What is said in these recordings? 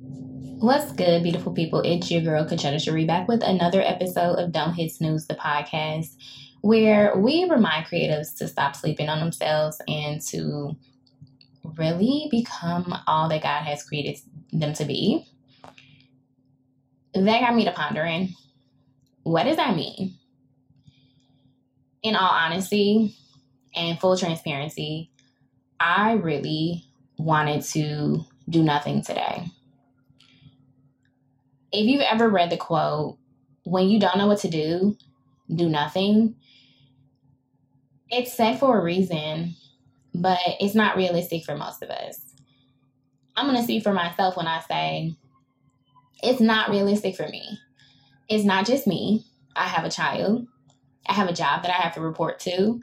What's good, beautiful people? It's your girl, Cachetta Chere, back with another episode of Don't Hit Snooze, the podcast, where we remind creatives to stop sleeping on themselves and to really become all that God has created them to be. That got me to pondering what does that mean? In all honesty and full transparency, I really wanted to do nothing today. If you've ever read the quote, when you don't know what to do, do nothing, it's said for a reason, but it's not realistic for most of us. I'm going to speak for myself when I say it's not realistic for me. It's not just me. I have a child. I have a job that I have to report to.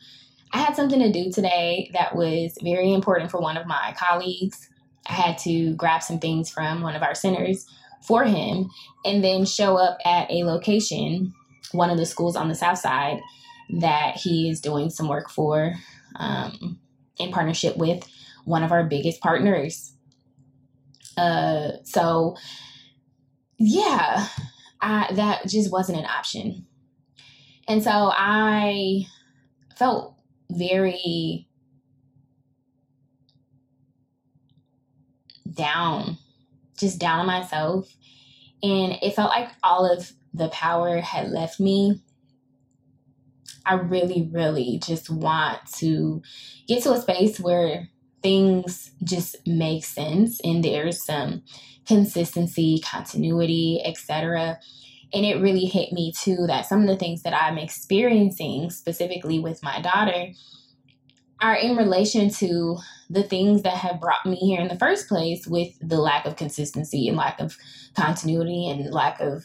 I had something to do today that was very important for one of my colleagues. I had to grab some things from one of our centers for him and then show up at a location, one of the schools on the south side, that he is doing some work for um, in partnership with one of our biggest partners. Uh, so, yeah, I, that just wasn't an option. And so I felt very down, just down on myself. And it felt like all of the power had left me. I really, really just want to get to a space where things just make sense and there's some consistency, continuity, etc. And it really hit me too that some of the things that I'm experiencing specifically with my daughter are in relation to the things that have brought me here in the first place with the lack of consistency and lack of continuity and lack of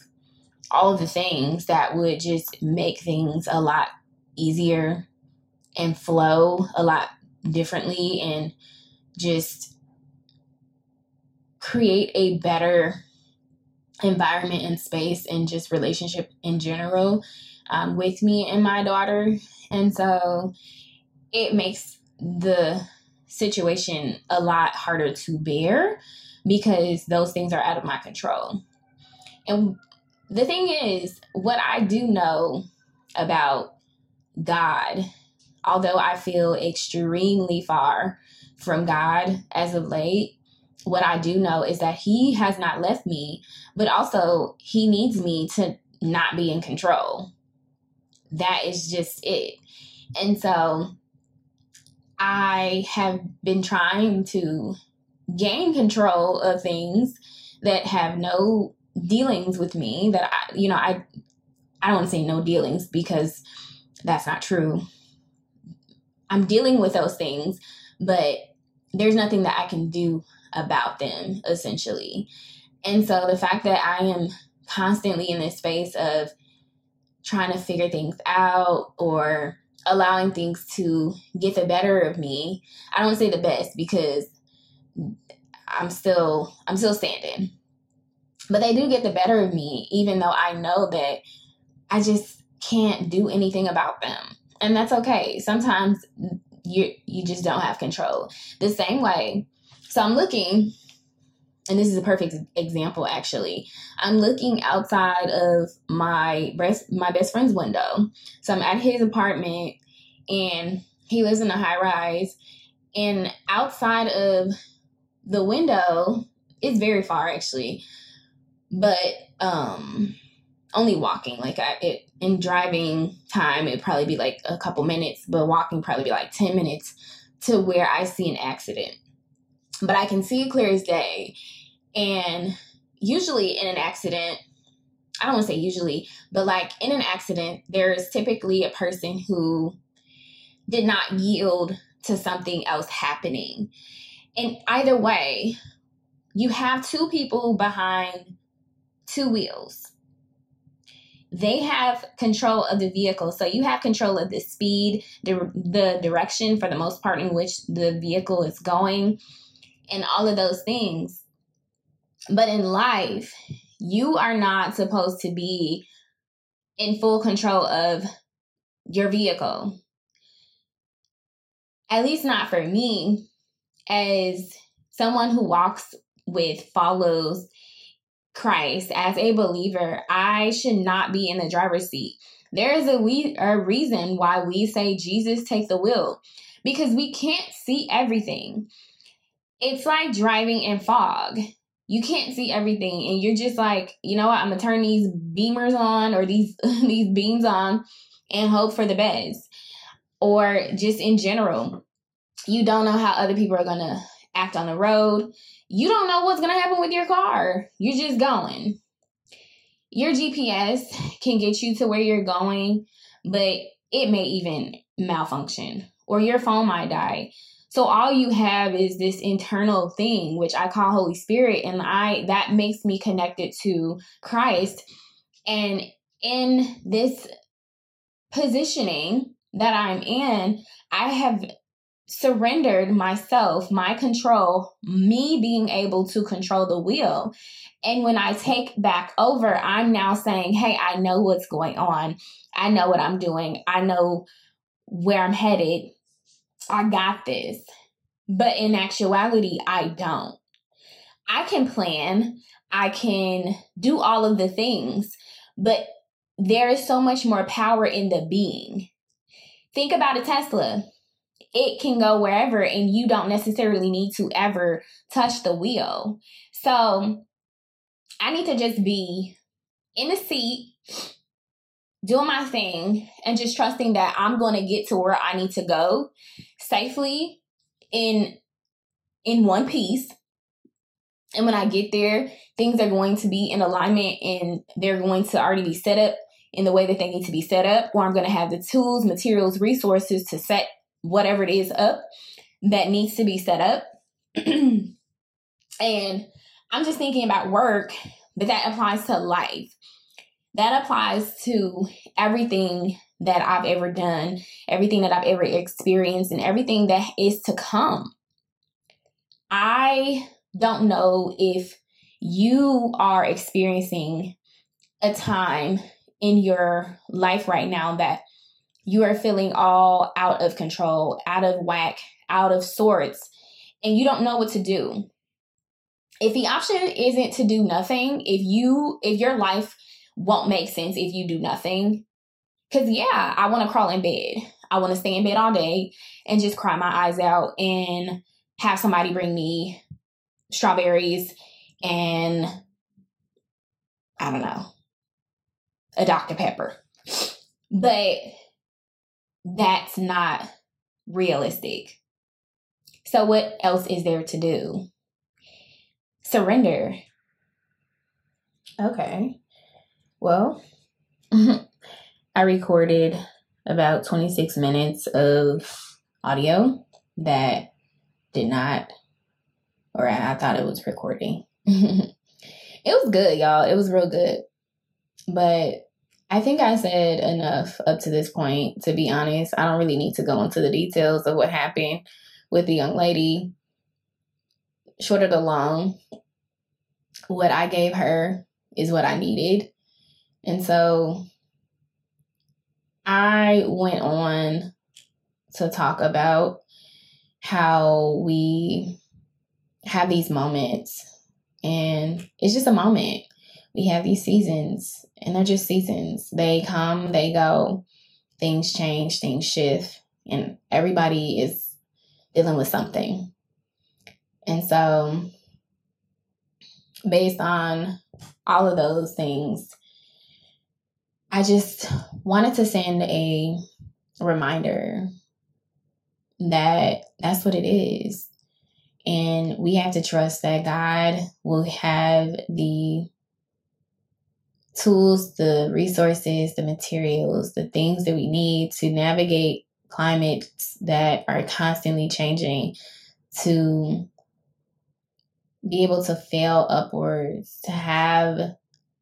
all of the things that would just make things a lot easier and flow a lot differently and just create a better environment and space and just relationship in general um, with me and my daughter. And so it makes the situation a lot harder to bear because those things are out of my control. And the thing is, what I do know about God, although I feel extremely far from God as of late, what I do know is that He has not left me, but also He needs me to not be in control. That is just it. And so I have been trying to gain control of things that have no dealings with me that I, you know, I I don't want to say no dealings because that's not true. I'm dealing with those things, but there's nothing that I can do about them essentially. And so the fact that I am constantly in this space of trying to figure things out or allowing things to get the better of me. I don't say the best because I'm still I'm still standing. But they do get the better of me even though I know that I just can't do anything about them. And that's okay. Sometimes you you just don't have control. The same way. So I'm looking and this is a perfect example actually. I'm looking outside of my best my best friend's window. So i'm at his apartment and he lives in a high rise. And outside of the window it's very far actually. But um only walking like I, it in driving time it'd probably be like a couple minutes but walking probably be like 10 minutes to where i see an accident but I can see it clear as day. And usually in an accident, I don't want to say usually, but like in an accident, there's typically a person who did not yield to something else happening. And either way, you have two people behind two wheels. They have control of the vehicle. So you have control of the speed, the, the direction for the most part in which the vehicle is going and all of those things. But in life, you are not supposed to be in full control of your vehicle. At least not for me, as someone who walks with follows Christ as a believer, I should not be in the driver's seat. There is a we a reason why we say Jesus take the wheel because we can't see everything. It's like driving in fog. You can't see everything and you're just like, you know what, I'm gonna turn these beamers on or these these beams on and hope for the best. Or just in general, you don't know how other people are gonna act on the road. You don't know what's gonna happen with your car. You're just going. Your GPS can get you to where you're going, but it may even malfunction or your phone might die. So all you have is this internal thing which I call Holy Spirit and I that makes me connected to Christ. And in this positioning that I'm in, I have surrendered myself, my control, me being able to control the wheel. And when I take back over, I'm now saying, Hey, I know what's going on. I know what I'm doing. I know where I'm headed. I got this. But in actuality, I don't. I can plan, I can do all of the things, but there is so much more power in the being. Think about a Tesla it can go wherever and you don't necessarily need to ever touch the wheel. So I need to just be in the seat, doing my thing, and just trusting that I'm going to get to where I need to go safely in in one piece. And when I get there, things are going to be in alignment and they're going to already be set up in the way that they need to be set up, or I'm going to have the tools, materials, resources to set whatever it is up that needs to be set up. and I'm just thinking about work, but that applies to life. That applies to everything that I've ever done, everything that I've ever experienced, and everything that is to come. I don't know if you are experiencing a time in your life right now that you are feeling all out of control, out of whack, out of sorts, and you don't know what to do. If the option isn't to do nothing, if you if your life won't make sense if you do nothing, cuz yeah, I want to crawl in bed. I want to stay in bed all day and just cry my eyes out and have somebody bring me strawberries and I don't know, a Dr. Pepper. But that's not realistic. So, what else is there to do? Surrender. Okay. Well, I recorded about 26 minutes of audio that did not, or I, thought it was recording. it was good, y'all. It was real good. But I think I said enough up to this point, to be honest. I don't really need to go into the details of what happened with the young lady. Short of the long, what I gave her is what I needed. And so I went on to talk about how we have these moments and it's just a moment. We have these seasons and they're just seasons. They come, they go, things change, things shift, and everybody is dealing with something. And so, based on all of those things, I just wanted to send a reminder that that's what it is. And we have to trust that God will have the tools, the resources, the materials, the things that we need to navigate climates that are constantly changing to be able to fail upwards, to have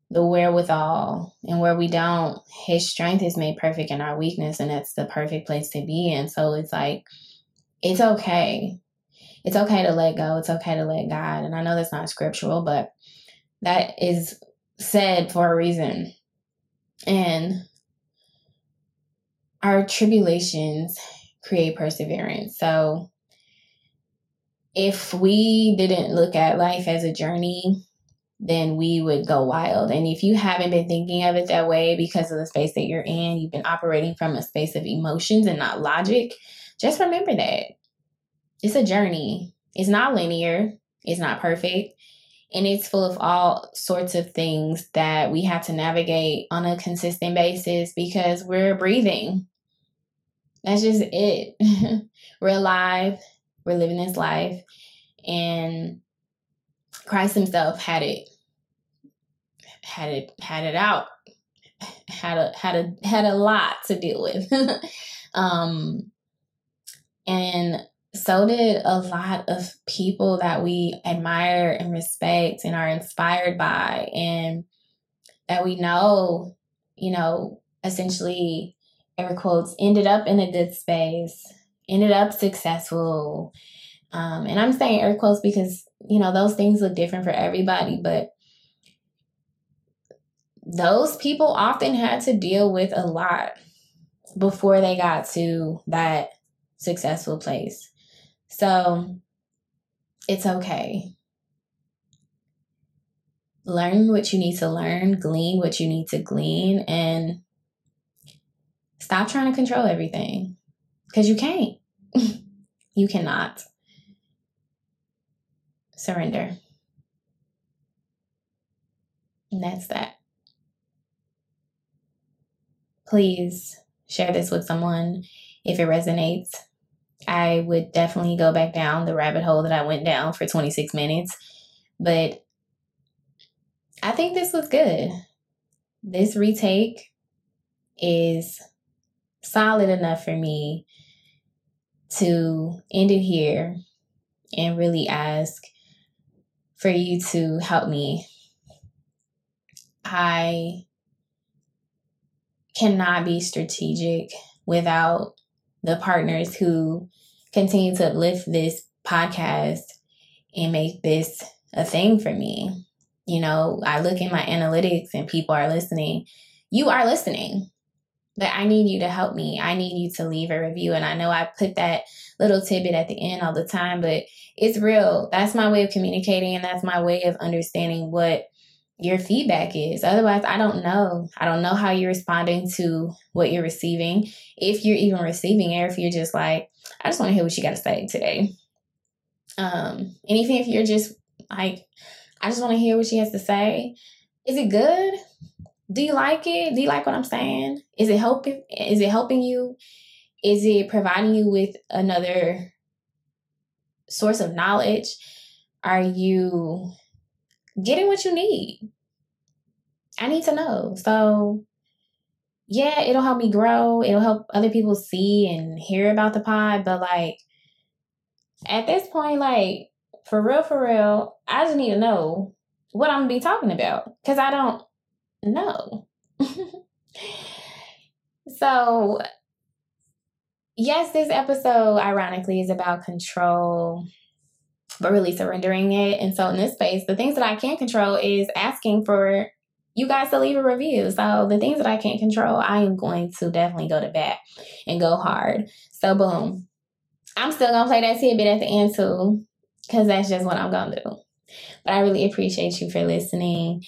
the wherewithal. And where we don't, his strength is made perfect in our weakness, and that's the perfect place to be in. So it's like, it's okay. It's okay to let go. It's okay to let God. And I know that's not scriptural, but that is said for a reason. And our tribulations create perseverance. So if we didn't look at life as a journey, then we would go wild. And if you haven't been thinking of it that way because of the space that you're in, you've been operating from a space of emotions and not logic, just remember that it's a journey. It's not linear, it's not perfect, and it's full of all sorts of things that we have to navigate on a consistent basis because we're breathing. That's just it. we're alive, we're living this life, and Christ himself had it had it had it out had a had a had a lot to deal with. Um and so did a lot of people that we admire and respect and are inspired by and that we know you know essentially air quotes ended up in a good space ended up successful um, and i'm saying air quotes because you know those things look different for everybody but those people often had to deal with a lot before they got to that successful place. So it's okay. Learn what you need to learn, glean what you need to glean, and stop trying to control everything because you can't. you cannot. Surrender. And that's that please share this with someone if it resonates. I would definitely go back down the rabbit hole that I went down for 26 minutes, but I think this was good. This retake is solid enough for me to end it here and really ask for you to help me. I cannot be strategic without the partners who continue to uplift this podcast and make this a thing for me. You know, I look in my analytics and people are listening. You are listening, but I need you to help me. I need you to leave a review. And I know I put that little tidbit at the end all the time, but it's real. That's my way of communicating and that's my way of understanding what your feedback is. Otherwise, I don't know. I don't know how you're responding to what you're receiving. If you're even receiving it, if you're just like, I just want to hear what you got to say today. Um, and even if you're just like, I just want to hear what she has to say. Is it good? Do you like it? Do you like what I'm saying? Is it helping? Is it helping you? Is it providing you with another source of knowledge? Are you getting what you need. I need to know. So, yeah, it'll help me grow. It'll help other people see and hear about the pod. But, like, at this point, like, for real, for real, I just need to know what I'm gonna be talking about because I don't know. so, yes, this episode, ironically, is about control but really surrendering it. And so in this space, the things that I can control is asking for you guys to leave a review. So the things that I can't control, I am going to definitely go to bat and go hard. So boom. I'm still gonna play that tidbit at the end too, because that's just what I'm gonna do. But I really appreciate you for listening.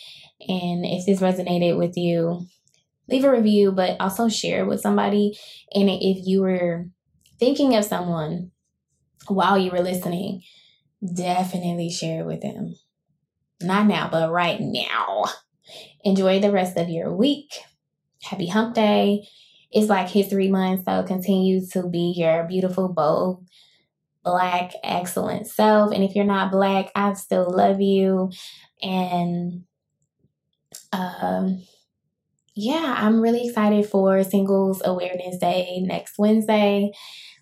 And if this resonated with you, leave a review, but also share with somebody. And if you were thinking of someone while you were listening, definitely share it with them. Not now, but right now. Enjoy the rest of your week. Happy hump day. It's like History Month, so continue to be your beautiful, bold, black, excellent self. And if you're not black, I still love you. And um yeah, I'm really excited for Singles Awareness Day next Wednesday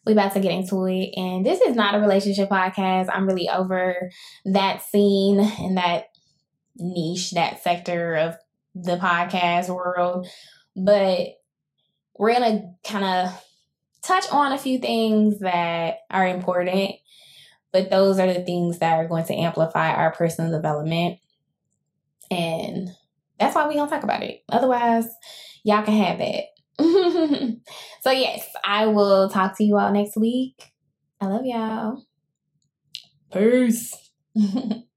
we about to get into it. And this is not a relationship podcast. I'm really over that scene and that niche, that sector of the podcast world. But we're to kind of touch on a few things that are important, but those are the things that are going to amplify our personal development. And that's why going to talk about it. Otherwise, y'all can have that. so, yes, I will talk to you all next week. I love y'all. Peace.